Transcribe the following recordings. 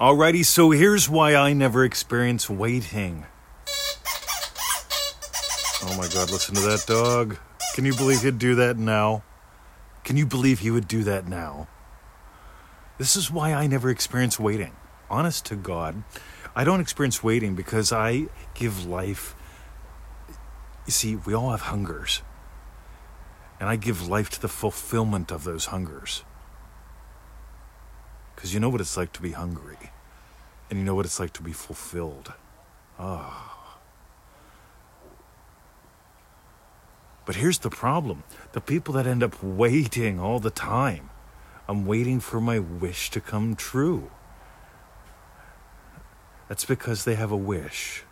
Alrighty, so here's why I never experience waiting. Oh my god, listen to that dog. Can you believe he'd do that now? Can you believe he would do that now? This is why I never experience waiting. Honest to God, I don't experience waiting because I give life. You see, we all have hungers. And I give life to the fulfillment of those hungers. Because you know what it's like to be hungry. And you know what it's like to be fulfilled. Ah. Oh. But here's the problem the people that end up waiting all the time, I'm waiting for my wish to come true. That's because they have a wish.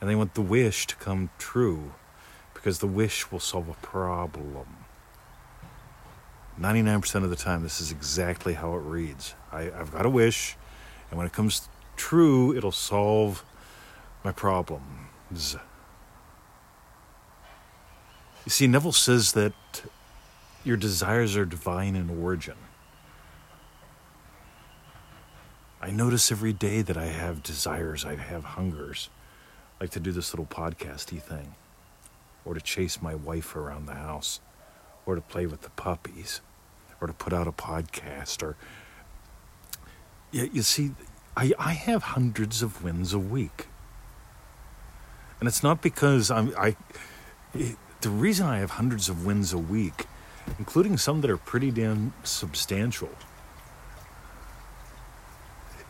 And they want the wish to come true because the wish will solve a problem. 99% of the time, this is exactly how it reads. I, have got a wish, and when it comes true, it'll solve my problems. You see, Neville says that your desires are divine in origin. I notice every day that I have desires, I have hungers, like to do this little podcasty thing, or to chase my wife around the house, or to play with the puppies, or to put out a podcast, or yeah, you see, I, I have hundreds of wins a week. And it's not because I'm I it, the reason I have hundreds of wins a week, including some that are pretty damn substantial,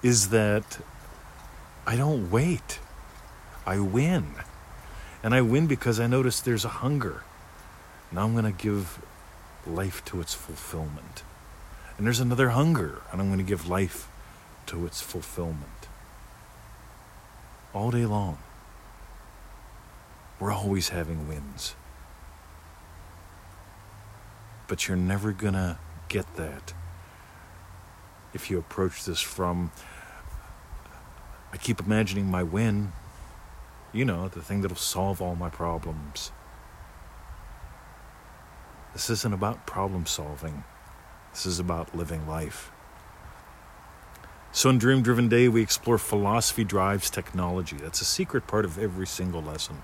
is that I don't wait. I win. And I win because I notice there's a hunger. Now I'm going to give life to its fulfillment. And there's another hunger, and I'm going to give life to its fulfillment. All day long. We're always having wins. But you're never going to get that if you approach this from I keep imagining my win, you know, the thing that'll solve all my problems. This isn't about problem solving. This is about living life. So, in Dream Driven Day, we explore philosophy drives technology. That's a secret part of every single lesson.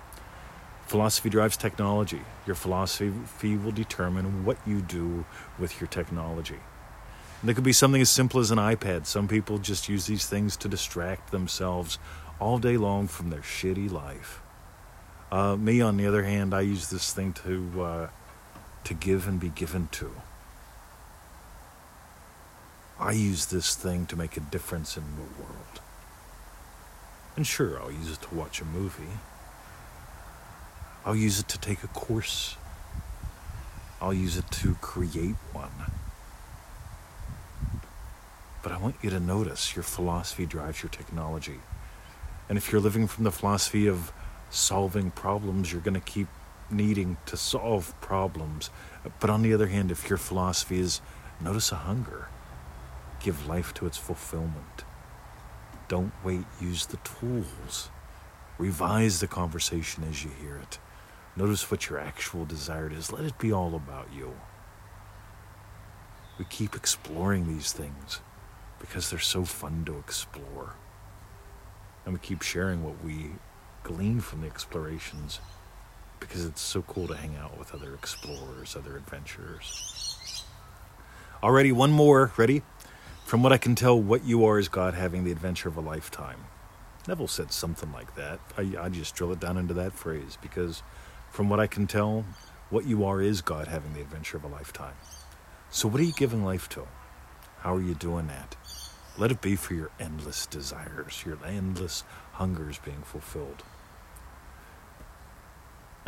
Philosophy drives technology. Your philosophy will determine what you do with your technology. And it could be something as simple as an iPad. Some people just use these things to distract themselves all day long from their shitty life. Uh, me, on the other hand, I use this thing to uh, to give and be given to. I use this thing to make a difference in the world. And sure, I'll use it to watch a movie. I'll use it to take a course. I'll use it to create one. But I want you to notice your philosophy drives your technology. And if you're living from the philosophy of solving problems, you're going to keep needing to solve problems. But on the other hand, if your philosophy is notice a hunger, give life to its fulfillment. Don't wait, use the tools. Revise the conversation as you hear it. Notice what your actual desire is. Let it be all about you. We keep exploring these things because they're so fun to explore. And we keep sharing what we glean from the explorations because it's so cool to hang out with other explorers, other adventurers. Already, one more. Ready? From what I can tell, what you are is God having the adventure of a lifetime. Neville said something like that. I, I just drill it down into that phrase because, from what I can tell, what you are is God having the adventure of a lifetime. So, what are you giving life to? How are you doing that? Let it be for your endless desires, your endless hungers being fulfilled.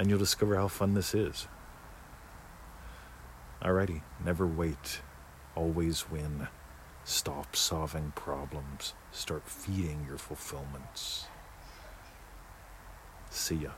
And you'll discover how fun this is. Alrighty, never wait, always win. Stop solving problems, start feeding your fulfillments. See ya.